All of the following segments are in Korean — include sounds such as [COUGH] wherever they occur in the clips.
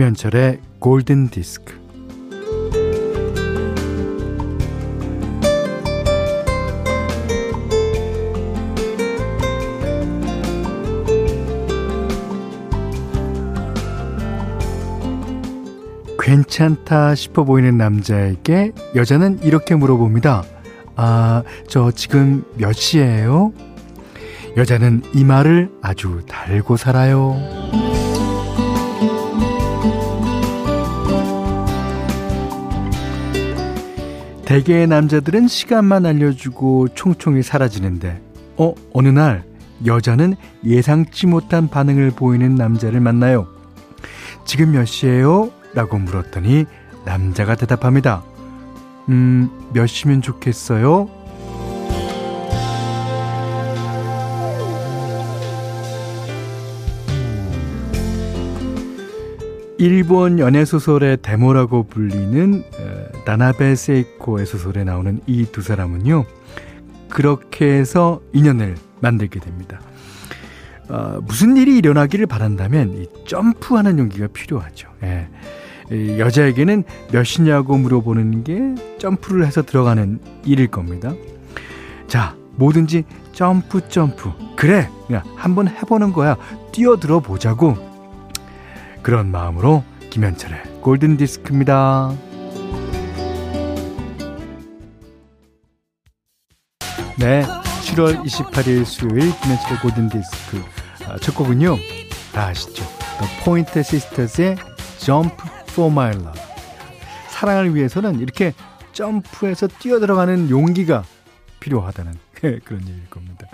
김현철의 골든 디스크. 괜찮다 싶어 보이는 남자에게 여자는 이렇게 물어봅니다. 아, 저 지금 몇 시예요? 여자는 이 말을 아주 달고 살아요. 대개의 남자들은 시간만 알려주고 총총히 사라지는데, 어, 어느 날 여자는 예상치 못한 반응을 보이는 남자를 만나요. 지금 몇 시예요? 라고 물었더니 남자가 대답합니다. 음, 몇 시면 좋겠어요? 일본 연애소설의 데모라고 불리는 나나베 세이코의 소설에 나오는 이 두 사람은요, 그렇게 해서 인연을 만들게 됩니다. 어, 무슨 일이 일어나기를 바란다면 이 점프하는 용기가 필요하죠. 예. 여자에게는 몇이냐고 물어보는 게 점프를 해서 들어가는 일일 겁니다. 자, 뭐든지 점프 점프. 그래, 한번 해보는 거야. 뛰어들어 보자고. 그런 마음으로 김현철의 골든 디스크입니다. 네, 7월 28일 수요일 김현철의 골든 디스크 아, 첫 곡은요. 다 아시죠? The Point Sisters의 Jump for My Love. 사랑을 위해서는 이렇게 점프해서 뛰어들어가는 용기가 필요하다는 [LAUGHS] 그런 얘기일 겁니다.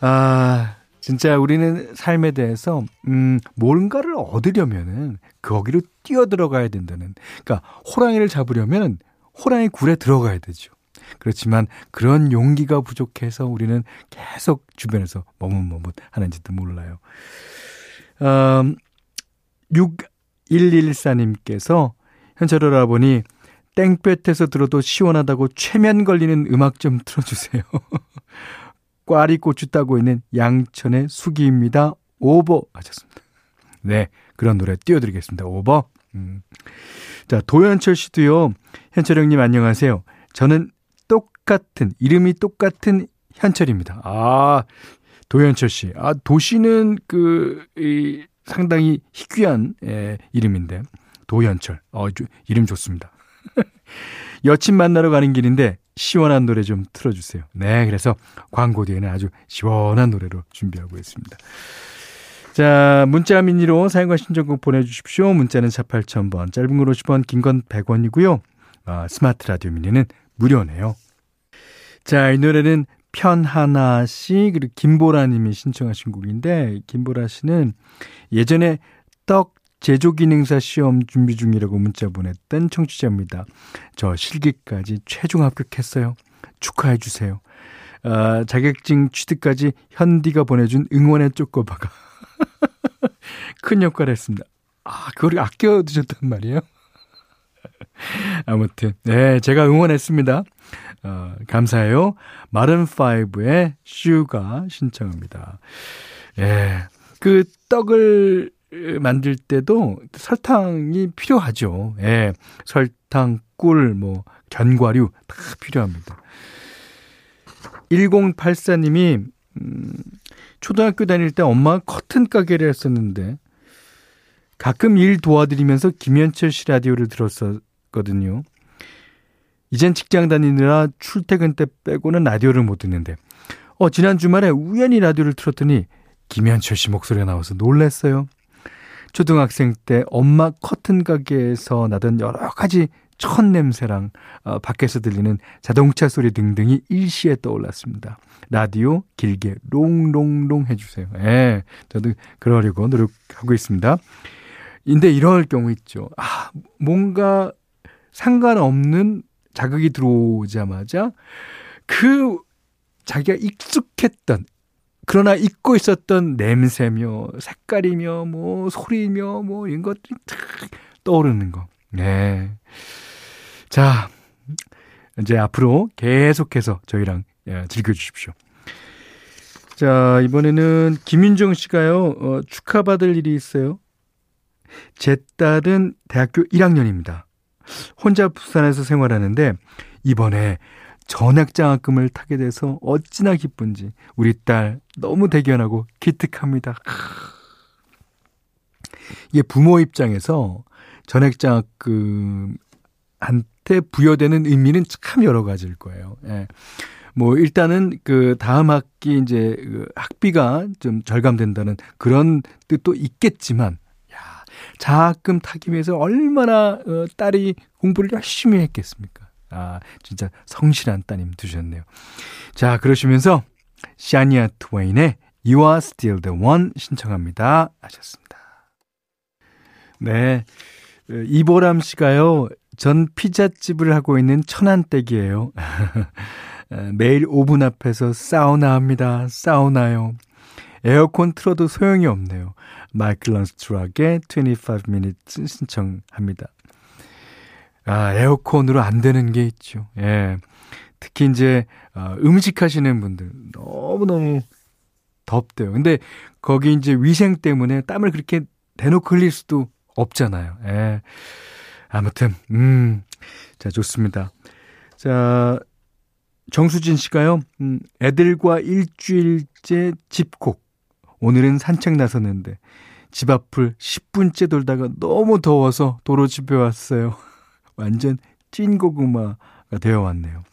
아, 진짜 우리는 삶에 대해서 음, 뭔가를 얻으려면은 거기로 뛰어 들어가야 된다는. 그러니까 호랑이를 잡으려면 호랑이 굴에 들어가야 되죠. 그렇지만 그런 용기가 부족해서 우리는 계속 주변에서 머뭇머뭇 하는지도 몰라요. 음, 6114님께서 현철 오라보니 땡볕에서 들어도 시원하다고 최면 걸리는 음악 좀 틀어주세요. [LAUGHS] 꽈리 고추 따고 있는 양천의 수기입니다. 오버 하셨습니다. 네, 그런 노래 띄워드리겠습니다. 오버. 음. 자, 도현철 씨도요. 현철 형님 안녕하세요. 저는 똑같은 이름이 똑같은 현철입니다. 아, 도현철 씨. 아, 도시는 그 이, 상당히 희귀한 에, 이름인데 도현철. 어, 이름 좋습니다. [LAUGHS] 여친 만나러 가는 길인데 시원한 노래 좀 틀어주세요. 네, 그래서 광고 뒤에는 아주 시원한 노래로 준비하고 있습니다. 자, 문자 미니로 사용과 신청곡 보내주십시오. 문자는 4 8000번, 짧은 걸 50원, 긴 건 100원이고요. 아, 스마트 라디오 미니는 무료네요. 자, 이 노래는 편하나 씨, 그리고 김보라 님이 신청하신 곡인데, 김보라 씨는 예전에 떡 제조기능사 시험 준비 중이라고 문자 보냈던 청취자입니다. 저 실기까지 최종 합격했어요. 축하해 주세요. 아, 자격증 취득까지 현디가 보내준 응원의 쪼꼬바가 [LAUGHS] 큰 역할을 했습니다. 아, 그걸 아껴두셨단 말이에요? [LAUGHS] 아무튼, 네, 제가 응원했습니다. 어, 감사해요. Maroon 5의 Sugar 신청합니다. 예. 그 떡을 만들 때도 설탕이 필요하죠. 예. 설탕, 꿀, 뭐, 견과류 다 필요합니다. 1084님이, 음, 초등학교 다닐 때 엄마가 커튼 가게를 했었는데, 가끔 일 도와드리면서 김현철 씨 라디오를 들었었거든요. 이젠 직장 다니느라 출퇴근 때 빼고는 라디오를 못 듣는데, 어, 지난 주말에 우연히 라디오를 틀었더니 김현철 씨 목소리가 나와서 놀랐어요. 초등학생 때 엄마 커튼 가게에서 나던 여러 가지 첫 냄새랑 어, 밖에서 들리는 자동차 소리 등등이 일시에 떠올랐습니다. 라디오 길게 롱롱롱 해주세요. 예, 저도 그러려고 노력하고 있습니다. 근데 이럴 경우 있죠. 아, 뭔가 상관없는 자극이 들어오자마자 그 자기가 익숙했던 그러나 잊고 있었던 냄새며 색깔이며 뭐 소리며 뭐 이런 것들이 탁 떠오르는 거. 네. 자, 이제 앞으로 계속해서 저희랑 예, 즐겨주십시오. 자, 이번에는 김윤정 씨가요, 어, 축하받을 일이 있어요. 제 딸은 대학교 1학년입니다. 혼자 부산에서 생활하는데 이번에 전액장학금을 타게 돼서 어찌나 기쁜지 우리 딸 너무 대견하고 기특합니다. 이게 부모 입장에서 전액장학금한테 부여되는 의미는 참 여러 가지일 거예요. 예. 뭐 일단은 그 다음 학기 이제 그 학비가 좀 절감된다는 그런 뜻도 있겠지만 야, 장학금 타기 위해서 얼마나 어, 딸이 공부를 열심히 했겠습니까? 아, 진짜 성실한 따님 두셨네요. 자, 그러시면서 샤니아 트웨인의 You Are Still the One 신청합니다. 하셨습니다. 네. 이보람 씨가요, 전 피자집을 하고 있는 천안댁이에요. [LAUGHS] 매일 오븐 앞에서 사우나 합니다. 사우나요. 에어컨 틀어도 소용이 없네요. 마이클 런스트락의 25 minutes 신청합니다. 아, 에어컨으로 안 되는 게 있죠. 예. 특히 이제 어, 음식 하시는 분들 너무너무 덥대요. 근데 거기 이제 위생 때문에 땀을 그렇게 대놓고 흘릴 수도 없잖아요. 예. 아무튼 음. 자, 좋습니다. 자, 정수진 씨가요. 음, 애들과 일주일째 집콕. 오늘은 산책 나섰는데 집 앞을 10분째 돌다가 너무 더워서 도로 집에 왔어요. 완전 찐 고구마가 되어 왔네요.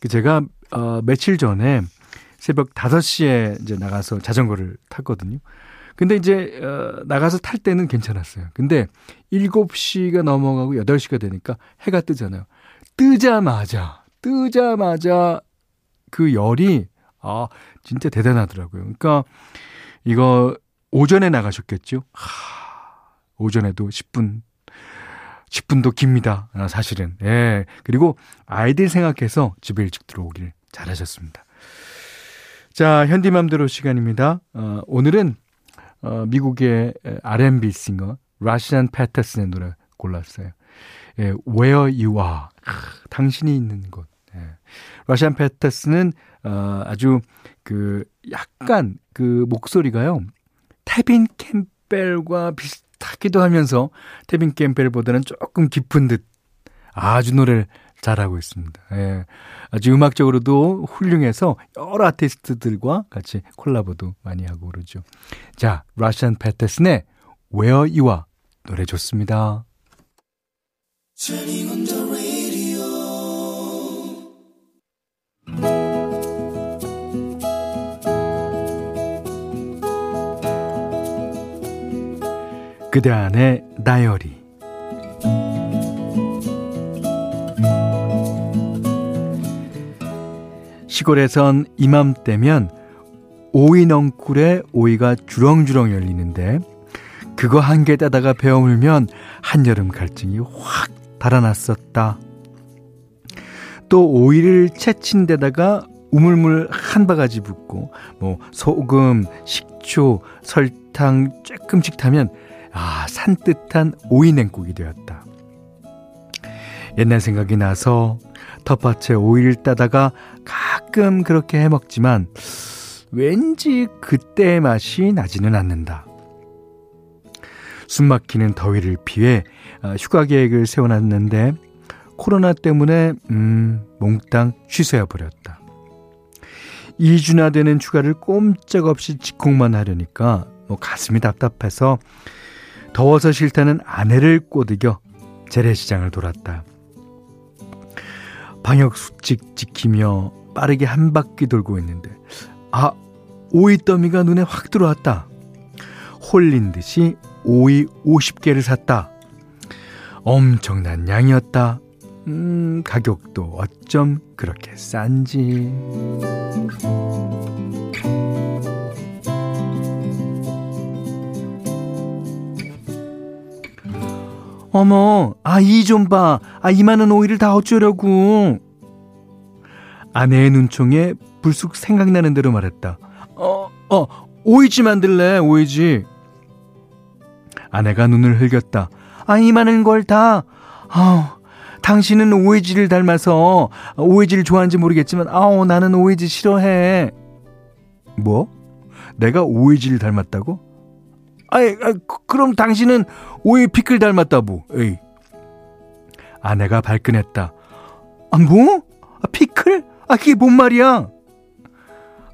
그 제가 어, 며칠 전에 새벽 5시에 이제 나가서 자전거를 탔거든요. 근데 이제 어, 나가서 탈 때는 괜찮았어요. 근데 7시가 넘어가고 8시가 되니까 해가 뜨잖아요. 뜨자마자 뜨자마자 그 열이 아 진짜 대단하더라고요. 그러니까 이거 오전에 나가셨겠죠? 하, 오전에도 10분 10분도 깁니다. 아, 사실은. 예. 그리고 아이들 생각해서 집에 일찍 들어오길 잘하셨습니다. 자, 현디맘대로 시간입니다. 어, 오늘은 어, 미국의 R&B 싱어 라시안 패터슨의 노래 골랐어요. 예, Where You Are. 아, 당신이 있는 곳. 예. 라시안 패터슨은 어, 아주 그 약간 그 목소리가요. 태빈 캠벨과 비슷 타기도 하면서 태빈 캠벨보다는 조금 깊은 듯 아주 노래를 잘하고 있습니다. 예. 아주 음악적으로도 훌륭해서 여러 아티스트들과 같이 콜라보도 많이 하고 그러죠. 자, 라시안 패터슨의 Where You Are 노래 좋습니다. 그대 안의 다이어리 시골에선 이맘때면 오이 넝쿨에 오이가 주렁주렁 열리는데 그거 한 개 따다가 베어물면 한여름 갈증이 확 달아났었다. 또 오이를 채친 데다가 우물물 한 바가지 붓고 뭐 소금, 식초, 설탕 조금씩 타면 아, 산뜻한 오이 냉국이 되었다. 옛날 생각이 나서 텃밭에 오이를 따다가 가끔 그렇게 해 먹지만 왠지 그때의 맛이 나지는 않는다. 숨막히는 더위를 피해 어, 휴가 계획을 세워놨는데 코로나 때문에 음, 몽땅 취소해 버렸다. 2주나 되는 휴가를 꼼짝없이 직콕만 하려니까 뭐 가슴이 답답해서 더워서 싫다는 아내를 꼬드겨 재래시장을 돌았다. 방역 수칙 지키며 빠르게 한 바퀴 돌고 있는데 아 오이 더미가 눈에 확 들어왔다. 홀린 듯이 오이 50개를 샀다. 엄청난 양이었다. 음, 가격도 어쩜 그렇게 싼지. 어머, 아, 이 좀 봐. 아, 이만한 오이를 다 어쩌려고. 아내의 눈총에 불쑥 생각나는 대로 말했다. 어, 어, 오이지 만들래, 오이지. 아내가 눈을 흘겼다. 아, 이만한 걸 다. 아 당신은 오이지를 닮아서 오이지를 좋아하는지 모르겠지만, 아우, 나는 오이지 싫어해. 뭐? 내가 오이지를 닮았다고? 아이, 아이 그럼 당신은 오이 피클 닮았다부. 에이. 아내가 발끈했다. 아, 뭐? 아, 피클? 아, 그게 뭔 말이야?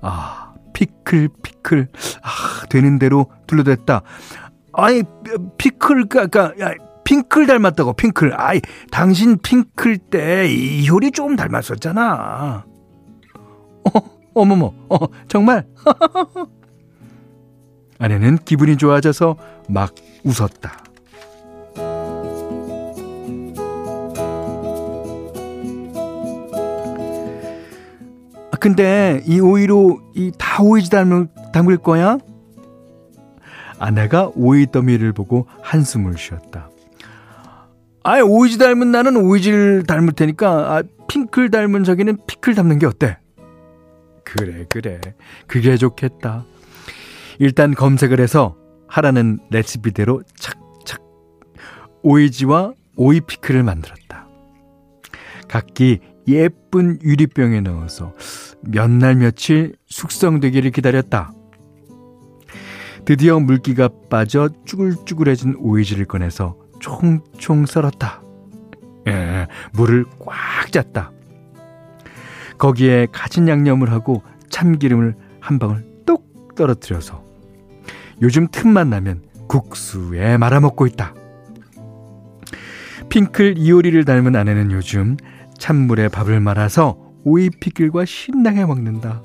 아, 피클, 피클. 아, 되는 대로 둘러댔다. 아이, 피클, 그니까, 핑클 닮았다고, 핑클. 아이, 당신 핑클 때 이효리 조금 닮았었잖아. 어, 어머머, 어, 정말? [LAUGHS] 아내는 기분이 좋아져서 막 웃었다. 아, 근데 이 오이로 이 다 오이지 닮을, 담글 거야? 아내가 오이 더미를 보고 한숨을 쉬었다. 아예 오이지 닮은 나는 오이지를 닮을 테니까 아, 핑클 닮은 저기는 피클 닮는 게 어때? 그래 그래 그게 좋겠다. 일단 검색을 해서 하라는 레시피대로 착착 오이지와 오이 피클을 만들었다. 각기 예쁜 유리병에 넣어서 몇 날 며칠 숙성되기를 기다렸다. 드디어 물기가 빠져 쭈글쭈글해진 오이지를 꺼내서 총총 썰었다. 예, 물을 꽉 짰다. 거기에 가진 양념을 하고 참기름을 한 방울 똑 떨어뜨려서 요즘 틈만 나면 국수에 말아먹고 있다. 핑클 이효리를 닮은 아내는 요즘 찬물에 밥을 말아서 오이 피클과 신나게 먹는다.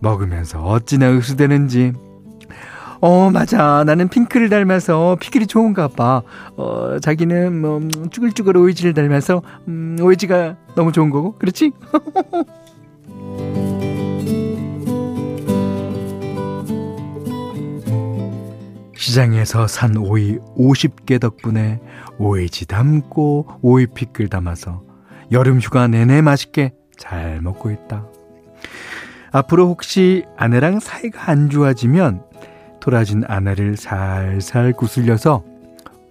먹으면서 어찌나 흡수되는지 어, 맞아. 나는 핑크를 닮아서 피클이 좋은가 봐. 어, 자기는 뭐, 음, 쭈글쭈글 오이지를 닮아서, 음, 오이지가 너무 좋은 거고. 그렇지? [LAUGHS] 시장에서 산 오이 50개 덕분에 오이지 담고 오이 피클 담아서 여름 휴가 내내 맛있게 잘 먹고 있다. 앞으로 혹시 아내랑 사이가 안 좋아지면 토라진 아내를 살살 구슬려서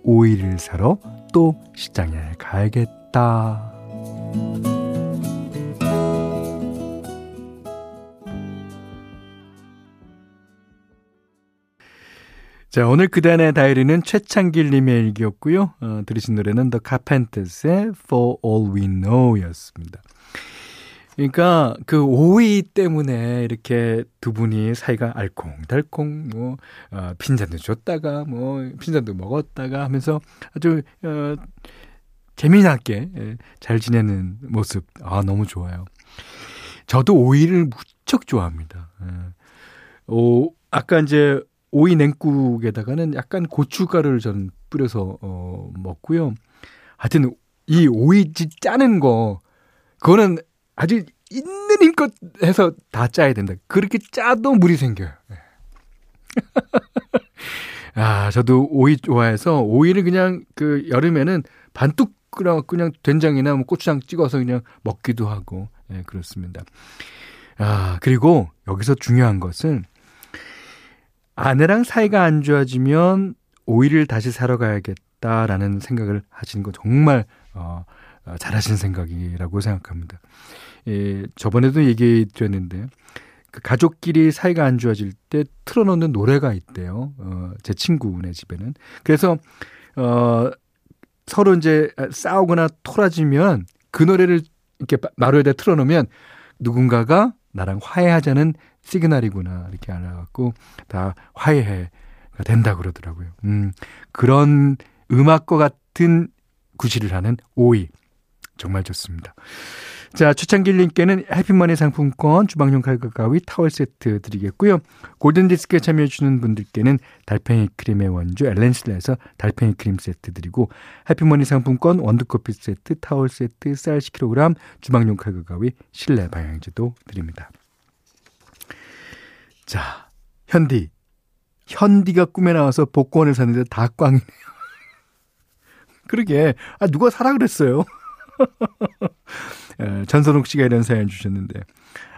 오이를 사러 또 시장에 가야겠다. 자, 오늘 그단의 다이리는 최창길 님의 일기였고요. 어, 들으신 노래는 The Carpenters의 For All We Know 였습니다. 그러니까 그 오이 때문에 이렇게 두 분이 사이가 알콩달콩 뭐 어, 핀잔도 줬다가 뭐 핀잔도 먹었다가 하면서 아주 어, 재미나게 예, 잘 지내는 모습 아 너무 좋아요. 저도 오이를 무척 좋아합니다. 예. 오 아까 이제 오이 냉국에다가는 약간 고춧가루를 저는 뿌려서 어 먹고요. 하여튼 이 오이지 짜는 거 그거는 아주 있는 힘껏 해서 다 짜야 된다. 그렇게 짜도 물이 생겨요. 네. [LAUGHS] 아, 저도 오이 좋아해서 오이를 그냥 그 여름에는 반뚝 그냥 그냥 된장이나 뭐 고추장 찍어서 그냥 먹기도 하고 예, 네, 그렇습니다. 아, 그리고 여기서 중요한 것은 아내랑 사이가 안 좋아지면 오이를 다시 사러 가야겠다라는 생각을 하시는 거 정말 어, 어 잘하신 생각이라고 생각합니다. 예, 저번에도 얘기해 드렸는데 그 가족끼리 사이가 안 좋아질 때 틀어놓는 노래가 있대요. 어, 제 친구네 집에는. 그래서 어 서로 이제 싸우거나 토라지면 그 노래를 이렇게 마루에다 틀어놓으면 누군가가 나랑 화해하자는 시그널이구나 이렇게 알아갖고 다 화해가 된다 그러더라고요. 음 그런 음악과 같은 구실을 하는 오이 정말 좋습니다. 자, 추천길님께는 해피머니 상품권, 주방용 칼과 가위, 타월 세트 드리겠고요. 골든디스크에 참여해주시는 분들께는 달팽이 크림의 원조 엘렌실라에서 달팽이 크림 세트 드리고 해피머니 상품권, 원두커피 세트, 타월 세트, 쌀 10kg, 주방용 칼과 가위, 실내 방향제도 드립니다. 자, 현디. 현디가 꿈에 나와서 복권을 샀는데 다 꽝이네요. [LAUGHS] 그러게. 아, 누가 사라 그랬어요. [LAUGHS] 전선옥 씨가 이런 사연 주셨는데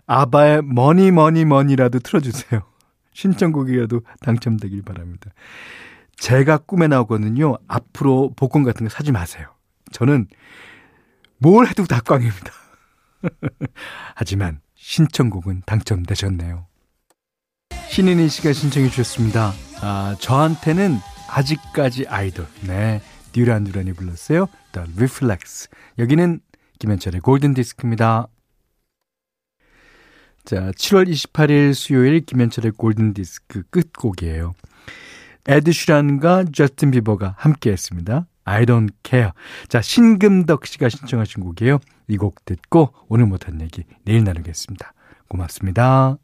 아바의 머니 머니 머니라도 틀어주세요. [LAUGHS] 신청곡이라도 당첨되길 바랍니다. 제가 꿈에 나오거든요. 앞으로 복권 같은 거 사지 마세요. 저는 뭘 해도 다 꽝입니다. 하지만 신청곡은 당첨되셨네요. 신인희 씨가 신청해 주셨습니다. 아, 저한테는 아직까지 아이돌. 네. 듀란 듀란이 불렀어요. The Reflex. 여기는 김현철의 골든 디스크입니다. 자, 7월 28일 수요일 김현철의 골든 디스크 끝곡이에요. 에드 시런과 저스틴 비버가 함께 했습니다. I don't care. 자, 신금덕 씨가 신청하신 곡이에요. 이 곡 듣고 오늘 못한 얘기 내일 나누겠습니다. 고맙습니다.